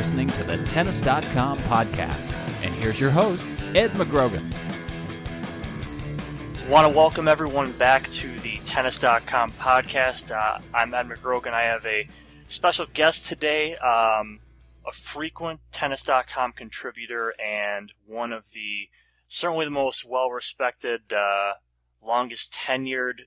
listening to the Tennis.com podcast. And here's your host, Ed McGrogan. Want to welcome everyone back to the Tennis.com podcast. Uh, I'm Ed McGrogan. I have a special guest today, um, a frequent Tennis.com contributor and one of the certainly the most well respected, uh, longest tenured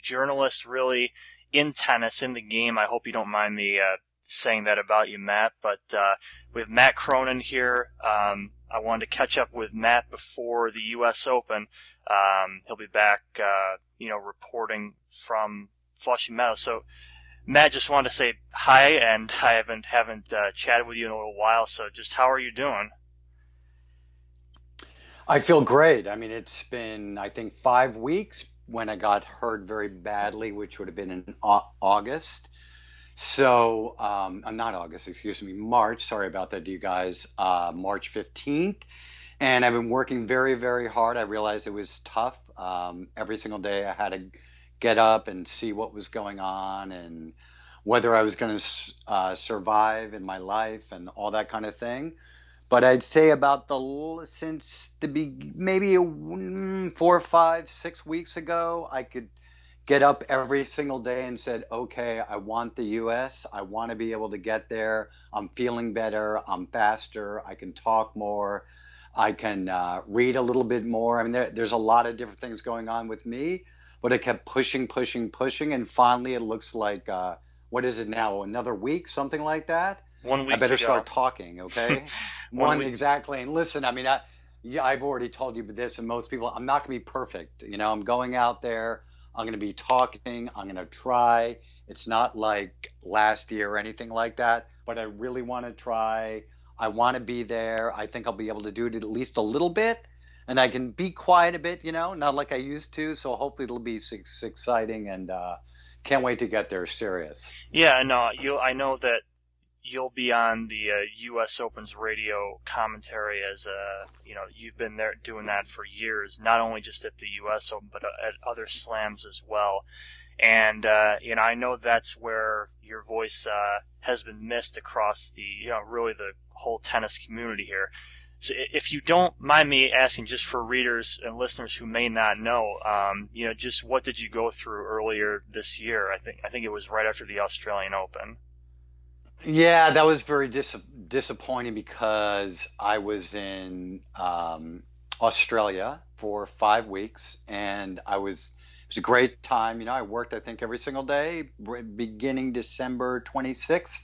journalists, really, in tennis, in the game. I hope you don't mind me uh, saying that about you, Matt. But uh, with Matt Cronin here, um, I wanted to catch up with Matt before the U.S. Open. Um, he'll be back, uh, you know, reporting from Flushing Meadows. So, Matt, just wanted to say hi, and I haven't haven't uh, chatted with you in a little while. So, just how are you doing? I feel great. I mean, it's been I think five weeks when I got hurt very badly, which would have been in August. So um, I'm not August, excuse me, March. Sorry about that, you guys. Uh, March 15th. And I've been working very, very hard. I realized it was tough. Um, every single day I had to get up and see what was going on and whether I was going to uh, survive in my life and all that kind of thing. But I'd say about the since the be, maybe mm, four, five, six weeks ago, I could – get up every single day and said, okay, I want the US. I want to be able to get there. I'm feeling better. I'm faster. I can talk more. I can uh, read a little bit more. I mean, there, there's a lot of different things going on with me, but I kept pushing, pushing, pushing. And finally, it looks like, uh, what is it now? Another week, something like that? One week. I better start talking, okay? One, One exactly. And listen, I mean, I, yeah, I've already told you this, and most people, I'm not going to be perfect. You know, I'm going out there. I'm going to be talking. I'm going to try. It's not like last year or anything like that, but I really want to try. I want to be there. I think I'll be able to do it at least a little bit. And I can be quiet a bit, you know, not like I used to. So hopefully it'll be exciting and uh, can't wait to get there serious. Yeah, no, you. I know that you'll be on the uh, U.S. Open's radio commentary as a uh, you know you've been there doing that for years, not only just at the U.S. Open but uh, at other slams as well. And uh, you know I know that's where your voice uh, has been missed across the you know really the whole tennis community here. So if you don't mind me asking, just for readers and listeners who may not know, um, you know, just what did you go through earlier this year? I think I think it was right after the Australian Open. Yeah, that was very dis- disappointing because I was in um, Australia for five weeks, and I was it was a great time. You know, I worked I think every single day, beginning December 26th,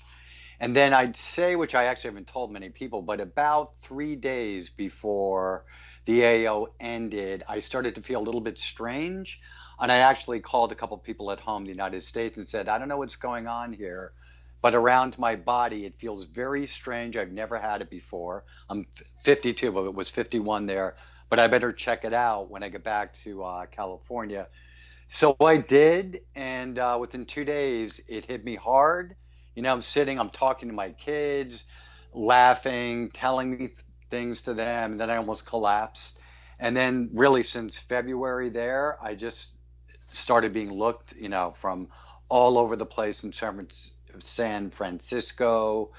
and then I'd say, which I actually haven't told many people, but about three days before the AO ended, I started to feel a little bit strange, and I actually called a couple of people at home, in the United States, and said, I don't know what's going on here but around my body it feels very strange. I've never had it before. I'm 52, but it was 51 there. But I better check it out when I get back to uh, California. So I did, and uh, within two days it hit me hard. You know, I'm sitting, I'm talking to my kids, laughing, telling me things to them, and then I almost collapsed. And then, really, since February there, I just started being looked, you know, from all over the place in San Francisco San Francisco,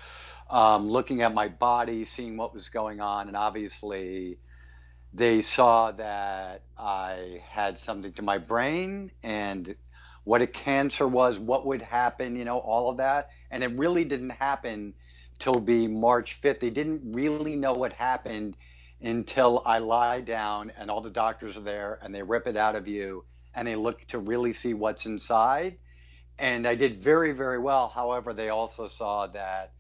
um, looking at my body, seeing what was going on, and obviously they saw that I had something to my brain and what a cancer was, what would happen, you know, all of that. And it really didn't happen till be March 5th. They didn't really know what happened until I lie down and all the doctors are there and they rip it out of you and they look to really see what's inside and I did very, very well. However, they also saw that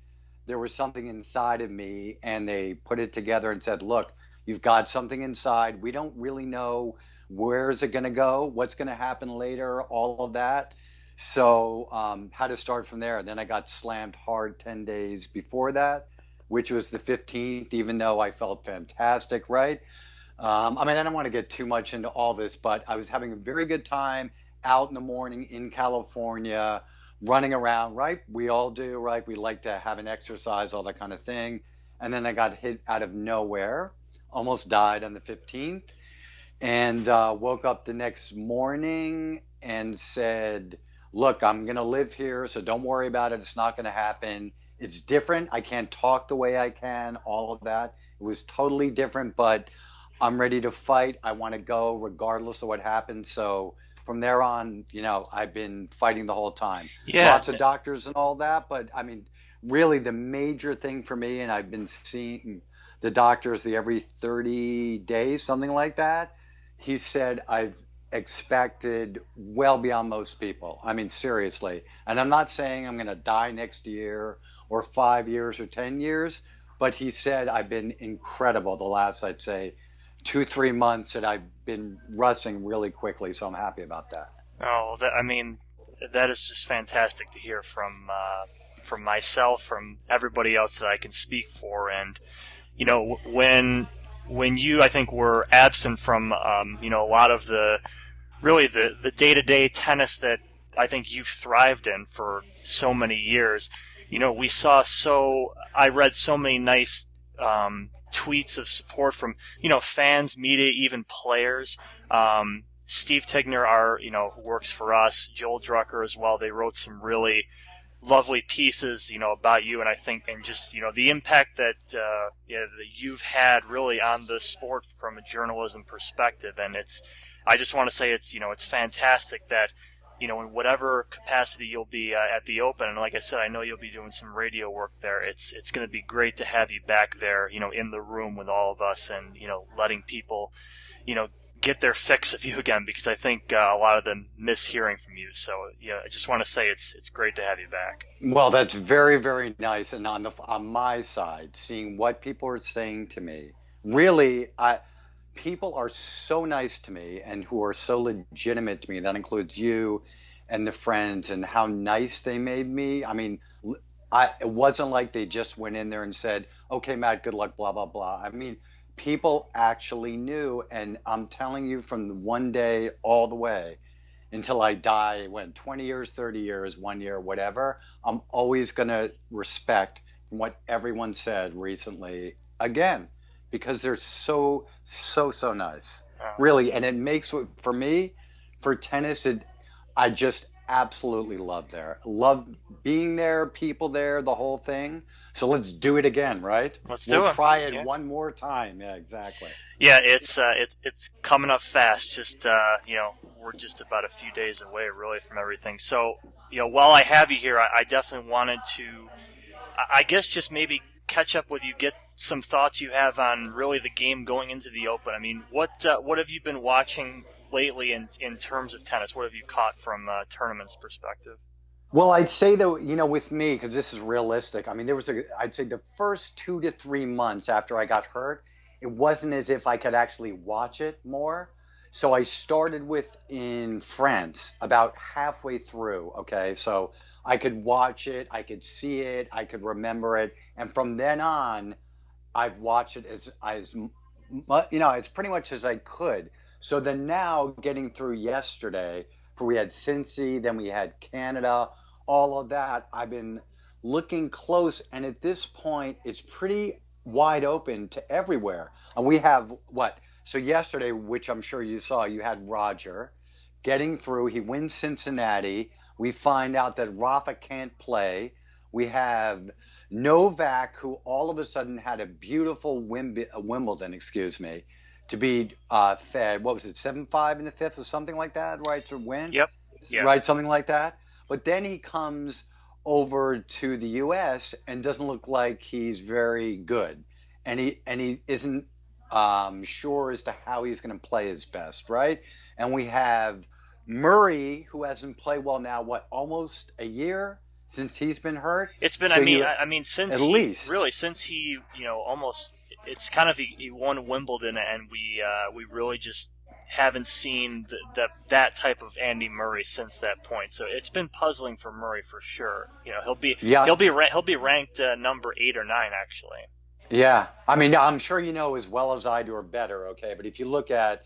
there was something inside of me, and they put it together and said, "Look, you've got something inside. We don't really know where is it going to go, what's going to happen later, all of that." So um, had to start from there. Then I got slammed hard 10 days before that, which was the 15th, even though I felt fantastic, right? Um, I mean, I don't want to get too much into all this, but I was having a very good time out in the morning in California, running around, right? We all do, right? We like to have an exercise, all that kind of thing. And then I got hit out of nowhere, almost died on the 15th, and uh, woke up the next morning and said, look, I'm going to live here, so don't worry about it. It's not going to happen. It's different. I can't talk the way I can, all of that. It was totally different, but I'm ready to fight. I want to go regardless of what happens. So from there on, you know, I've been fighting the whole time. Yeah. Lots of doctors and all that, but I mean, really the major thing for me, and I've been seeing the doctors the every 30 days, something like that. He said, I've expected well beyond most people. I mean, seriously. And I'm not saying I'm going to die next year or five years or 10 years, but he said I've been incredible the last, I'd say, two, three months that I've been rushing really quickly. So I'm happy about that. Oh, that, I mean, that is just fantastic to hear from, uh, from myself, from everybody else that I can speak for. And, you know, when, when you, I think, were absent from, um, you know, a lot of the, really the the day to day tennis that I think you've thrived in for so many years. You know, we saw so I read so many nice um, tweets of support from you know fans, media, even players. Um, Steve Tignor, our you know works for us, Joel Drucker as well. They wrote some really lovely pieces, you know, about you, and I think, and just you know, the impact that uh, yeah, that you've had really on the sport from a journalism perspective, and it's I just want to say it's you know it's fantastic that you know in whatever capacity you'll be uh, at the Open, and like I said, I know you'll be doing some radio work there. It's it's going to be great to have you back there, you know, in the room with all of us, and you know, letting people, you know, get their fix of you again because I think uh, a lot of them miss hearing from you. So yeah, I just want to say it's it's great to have you back. Well, that's very very nice, and on the on my side, seeing what people are saying to me, really, I people are so nice to me and who are so legitimate to me. That includes you and the friends and how nice they made me. I mean, I, it wasn't like they just went in there and said, okay, Matt, good luck, blah, blah, blah. I mean, people actually knew. And I'm telling you, from one day all the way until I die, when 20 years, 30 years, one year, whatever, I'm always going to respect what everyone said recently again because they're so so so nice, really, and it makes for me for tennis. It I just absolutely love there, love being there, people there, the whole thing. So let's do it again, right? Let's we'll do it. Try it yeah. one more time. Yeah, exactly. Yeah, it's uh, it's it's coming up fast. Just uh, you know, we're just about a few days away, really, from everything. So you know, while I have you here, I, I definitely wanted to, I guess, just maybe catch up with you, get some thoughts you have on really the game going into the Open. I mean, what uh, what have you been watching lately in in terms of tennis? What have you caught from uh, tournaments perspective? Well, I'd say that you know, with me, because this is realistic. I mean, there was a, I'd say the first two to three months after I got hurt, it wasn't as if I could actually watch it more. So I started with in France about halfway through. Okay, so I could watch it, I could see it, I could remember it, and from then on, I've watched it as as you know, as pretty much as I could. So then now, getting through yesterday, for we had Cincy, then we had Canada, all of that. I've been looking close, and at this point, it's pretty wide open to everywhere. And we have what? So yesterday, which I'm sure you saw, you had Roger getting through. He wins Cincinnati. We find out that Rafa can't play. We have Novak, who all of a sudden had a beautiful Wimb- Wimbledon, excuse me, to be uh, fed. What was it, seven five in the fifth or something like that, right? To win. Yep. Yeah. Right, something like that. But then he comes over to the U.S. and doesn't look like he's very good, and he and he isn't um, sure as to how he's going to play his best, right? And we have Murray, who hasn't played well now, what almost a year since he's been hurt. It's been. So I mean, you- I I mean, since at he, least. really since he, you know, almost. It's kind of he, he won Wimbledon, and we uh, we really just haven't seen the, the, that type of Andy Murray since that point. So it's been puzzling for Murray for sure. You know, he'll be Yeah. he'll be he'll be ranked uh, number eight or nine actually. Yeah, I mean, I'm sure you know as well as I do or better, okay? But if you look at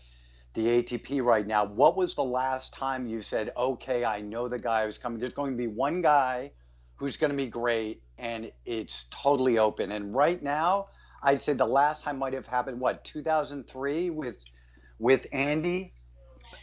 the ATP right now, what was the last time you said, okay, I know the guy who's coming? There's going to be one guy who's going to be great, and it's totally open. And right now, I'd say the last time might have happened, what, 2003 with with Andy?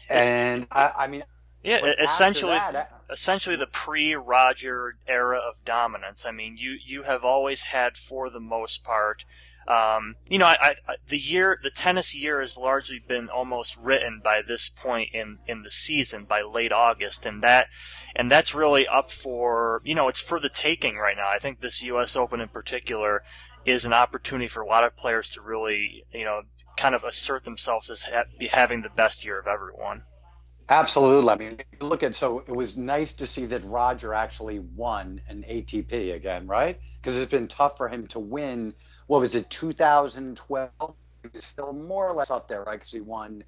And I, I mean, Yeah, essentially, that, I- essentially the pre-Roger era of dominance. I mean, you you have always had, for the most part, um, you know, I, I, the year, the tennis year has largely been almost written by this point in in the season, by late August, and that and that's really up for you know, it's for the taking right now. I think this U.S. Open in particular is an opportunity for a lot of players to really, you know, kind of assert themselves as ha- be having the best year of everyone. Absolutely. I mean, look at so it was nice to see that Roger actually won an ATP again, right? Because it's been tough for him to win. What was it, 2012? He was still more or less up there, right? Because he won,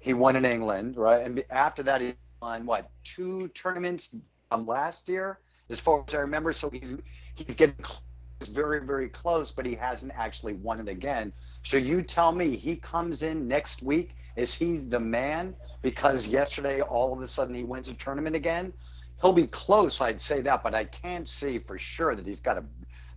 he won in England, right? And after that, he won what two tournaments um, last year, as far as I remember. So he's he's getting close, very very close, but he hasn't actually won it again. So you tell me, he comes in next week. Is he the man? Because yesterday, all of a sudden, he wins a tournament again. He'll be close, I'd say that, but I can't see for sure that he's got a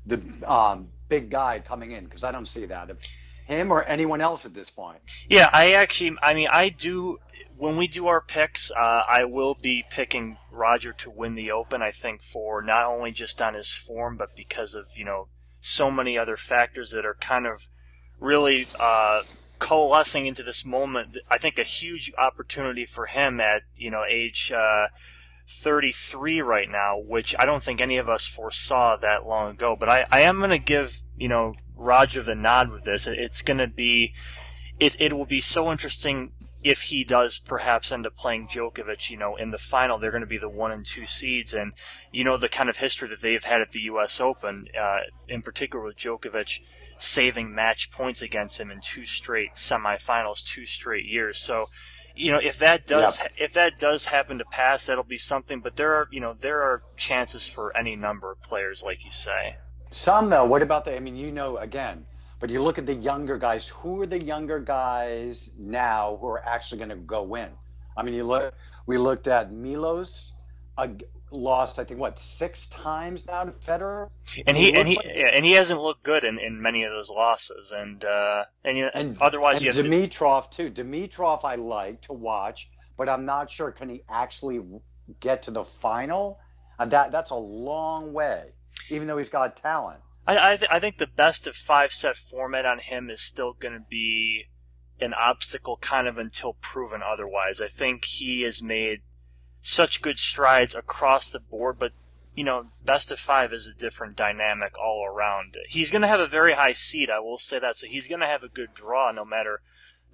the um, big guy coming in because I don't see that of him or anyone else at this point. Yeah, I actually, I mean, I do. When we do our picks, uh, I will be picking Roger to win the Open. I think for not only just on his form, but because of you know so many other factors that are kind of really uh, coalescing into this moment. I think a huge opportunity for him at you know age. Uh, 33 right now, which I don't think any of us foresaw that long ago. But I, I am going to give, you know, Roger the nod with this. It's going to be, it, it will be so interesting if he does perhaps end up playing Djokovic, you know, in the final. They're going to be the one and two seeds. And, you know, the kind of history that they've had at the U.S. Open, uh, in particular with Djokovic saving match points against him in two straight semifinals, two straight years. So, you know, if that does if that does happen to pass, that'll be something. But there are you know there are chances for any number of players, like you say. Some though, what about the? I mean, you know, again, but you look at the younger guys. Who are the younger guys now who are actually going to go win? I mean, you look. We looked at Milos, uh, lost I think what six times now to Federer, And he and he like- yeah, and he hasn't looked good in, in many of those losses. And uh, and, and otherwise and have to, Dimitrov too. Dimitrov I like to watch, but I'm not sure can he actually get to the final. Uh, that that's a long way, even though he's got talent. I I, th- I think the best of five set format on him is still going to be an obstacle, kind of until proven otherwise. I think he has made such good strides across the board, but you know, best of five is a different dynamic all around. He's going to have a very high seed, I will say that. So he's going to have a good draw, no matter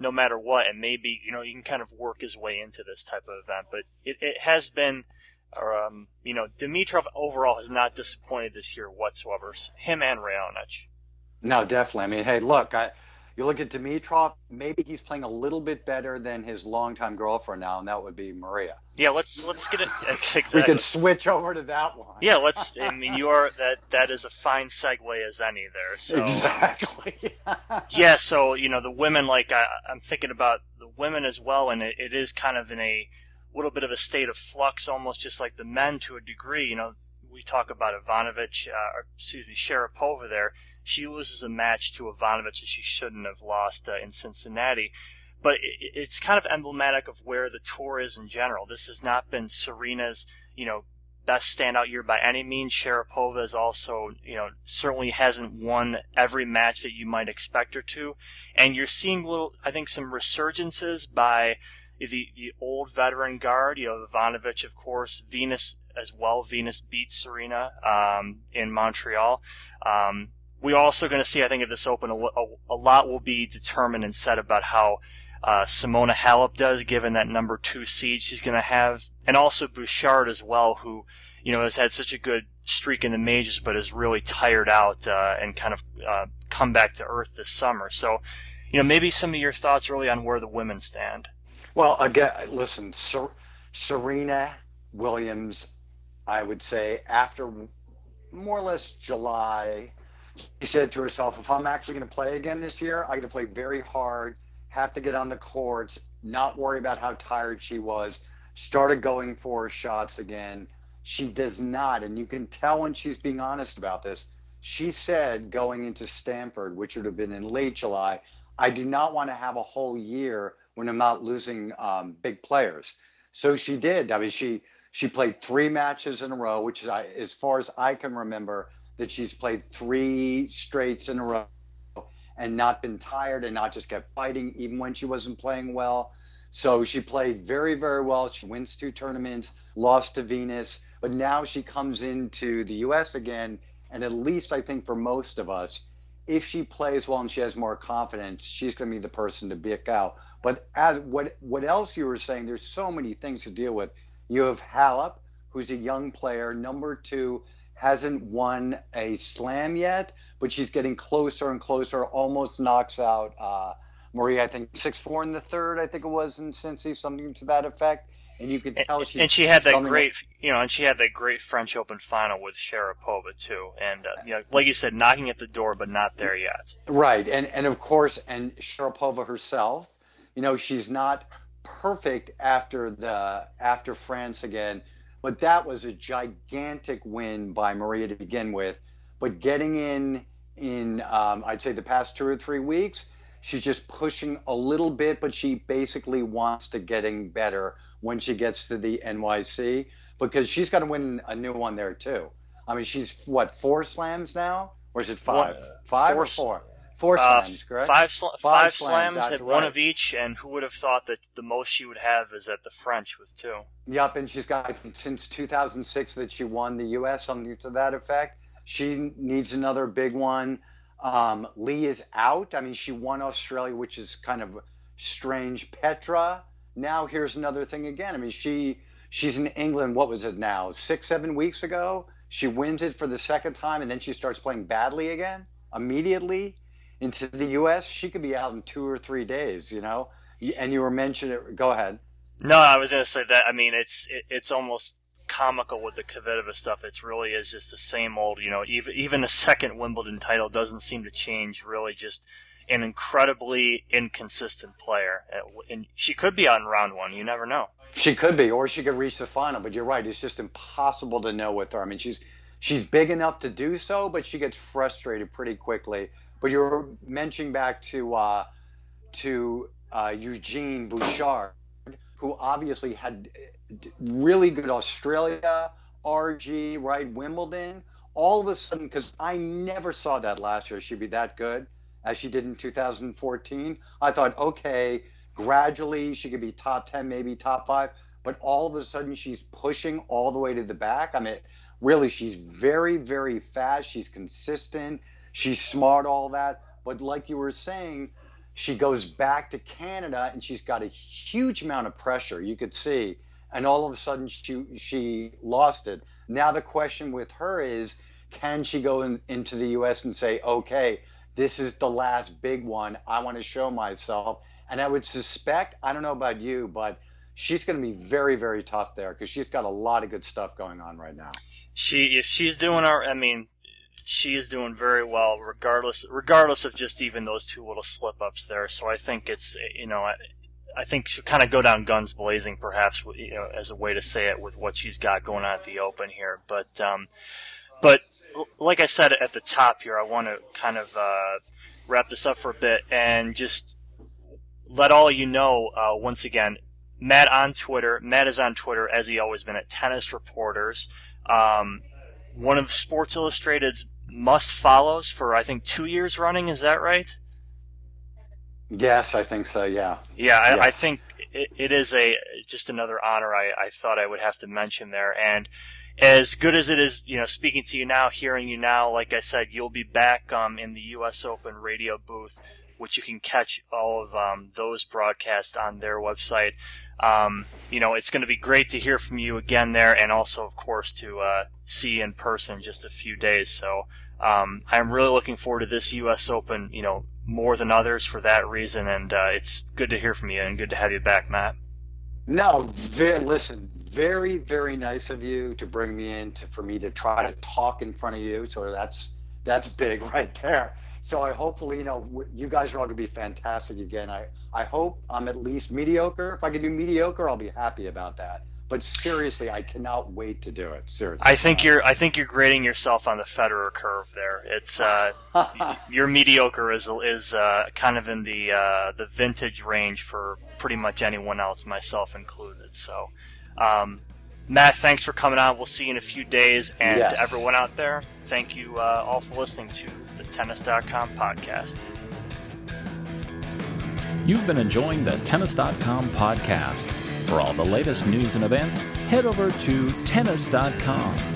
no matter what, and maybe you know he can kind of work his way into this type of event. But it, it has been, um, you know, Dimitrov overall has not disappointed this year whatsoever. Him and Raonic. No, definitely. I mean, hey, look, I, you look at Dimitrov. Maybe he's playing a little bit better than his longtime girlfriend now, and that would be Maria. Yeah, let's let's get it exactly. We could switch over to that one. Yeah, let's. I mean, you are that. That is a fine segue as any there. So exactly. yeah, so you know the women, like I, I'm thinking about the women as well, and it, it is kind of in a little bit of a state of flux, almost just like the men to a degree. You know, we talk about Ivanovic, uh, or, excuse me, Sharapova. There, she loses a match to Ivanovic that she shouldn't have lost uh, in Cincinnati. But it, it's kind of emblematic of where the tour is in general. This has not been Serena's, you know, best standout year by any means. Sharapova is also, you know, certainly hasn't won every match that you might expect her to. And you're seeing little, I think, some resurgences by the, the old veteran guard, you know, Ivanovic, of course, Venus as well. Venus beat Serena um, in Montreal. Um, we're also going to see, I think, at this Open, a, a, a lot will be determined and said about how uh, Simona Halep does, given that number two seed she's going to have, and also Bouchard as well, who, you know, has had such a good streak in the majors, but is really tired out uh, and kind of uh, come back to earth this summer. So, you know, maybe some of your thoughts really on where the women stand. Well, again, listen, Ser- Serena Williams, I would say after more or less July, she said to herself, if I'm actually going to play again this year, I got to play very hard, have to get on the courts, not worry about how tired she was, started going for shots again. She does not, and you can tell when she's being honest about this. She said going into Stanford, which would have been in late July, I do not want to have a whole year when I'm not losing um, big players. So she did. I mean, she she played three matches in a row, which is, as far as I can remember, that she's played three straights in a row and not been tired and not just kept fighting even when she wasn't playing well. So she played very, very well. She wins two tournaments, lost to Venus, but now she comes into the U.S. again. And at least I think for most of us, if she plays well and she has more confidence, she's going to be the person to pick out. But as what what else you were saying, there's so many things to deal with. You have Halep, who's a young player. Number two hasn't won a slam yet, but she's getting closer and closer. Almost knocks out uh, Maria. I think six four in the third. I think it was in Cincy, something to that effect. And you can tell she and she had that great, you know, and she had that great French Open final with Sharapova too, and uh, you know, like you said, knocking at the door, but not there yet. Right, and and of course, and Sharapova herself, you know, she's not perfect after the after France again, but that was a gigantic win by Maria to begin with. But getting in in um, I'd say the past two or three weeks, she's just pushing a little bit, but she basically wants to getting better when she gets to the NYC because she's got to win a new one there too. I mean, she's what four slams now, or is it five? Five or four? Four uh, correct? Five, sl- five, five slams, slams had right. one of each, and who would have thought that the most she would have is at the French with two? Yep, and she's got since 2006 that she won the U.S. something to that effect. She needs another big one. Um, Li is out. I mean, she won Australia, which is kind of strange. Petra. Now here's another thing again. I mean, she she's in England. What was it now? Six, seven weeks ago. She wins it for the second time, and then she starts playing badly again immediately into the U.S., she could be out in two or three days. You know, and you were mentioning it. Go ahead. No, I was going to say that. I mean, it's it, it's almost comical with the Kvitova stuff. It's really is just the same old. You know, even even the second Wimbledon title doesn't seem to change. Really, just an incredibly inconsistent player. Uh, and she could be on round one. You never know. She could be, or she could reach the final. But you're right; it's just impossible to know with her. I mean, she's she's big enough to do so, but she gets frustrated pretty quickly. But you were mentioning back to uh, to uh, Eugene Bouchard, who obviously had really good Australia, RG, right, Wimbledon. All of a sudden, because I never saw that last year, she'd be that good as she did in 2014. I thought, okay, gradually she could be top 10, maybe top five. But all of a sudden, she's pushing all the way to the back. I mean, really, she's very, very fast. She's consistent. She's smart, all that. But like you were saying, she goes back to Canada and she's got a huge amount of pressure. You could see, and all of a sudden she she lost it. Now the question with her is, can she go in, into the U.S. and say, okay, this is the last big one. I want to show myself. And I would suspect, I don't know about you, but she's going to be very, very tough there because she's got a lot of good stuff going on right now. She, if she's doing our, I mean, she is doing very well, regardless regardless of just even those two little slip ups there. So I think it's you know I, I think she'll kind of go down guns blazing, perhaps you know, as a way to say it with what she's got going on at the Open here. But um, but like I said at the top here, I want to kind of uh, wrap this up for a bit and just let all you know uh, once again. Matt on Twitter. Matt is on Twitter as he always been at Tennis Reporters. Um, one of Sports Illustrated's must follows for I think two years running. Is that right? Yes, I think so. Yeah. Yeah, I, yes. I think it, it is a just another honor I, I thought I would have to mention there. And as good as it is, you know, speaking to you now, hearing you now, like I said, you'll be back um, in the U.S. Open radio booth, which you can catch all of um, those broadcasts on their website. um, you know, it's going to be great to hear from you again there, and also, of course, to uh, see you in person just a few days. So um, I'm really looking forward to this U.S. Open. You know, more than others for that reason, and uh, it's good to hear from you and good to have you back, Matt. No, very, listen, very, very nice of you to bring me in to, for me to try to talk in front of you. So that's that's big right there. So I hopefully, you know, you guys are all going to be fantastic again. I, I hope I'm at least mediocre. If I can do mediocre, I'll be happy about that. But seriously, I cannot wait to do it. Seriously, I think you're I think you're grading yourself on the Federer curve there. It's uh, your mediocre is is uh, kind of in the uh, the vintage range for pretty much anyone else, myself included. So, um, Matt, thanks for coming on. We'll see you in a few days, and Yes. to everyone out there, thank you uh, all for listening to the Tennis.com podcast. You've been enjoying the Tennis.com podcast. For all the latest news and events, head over to Tennis.com.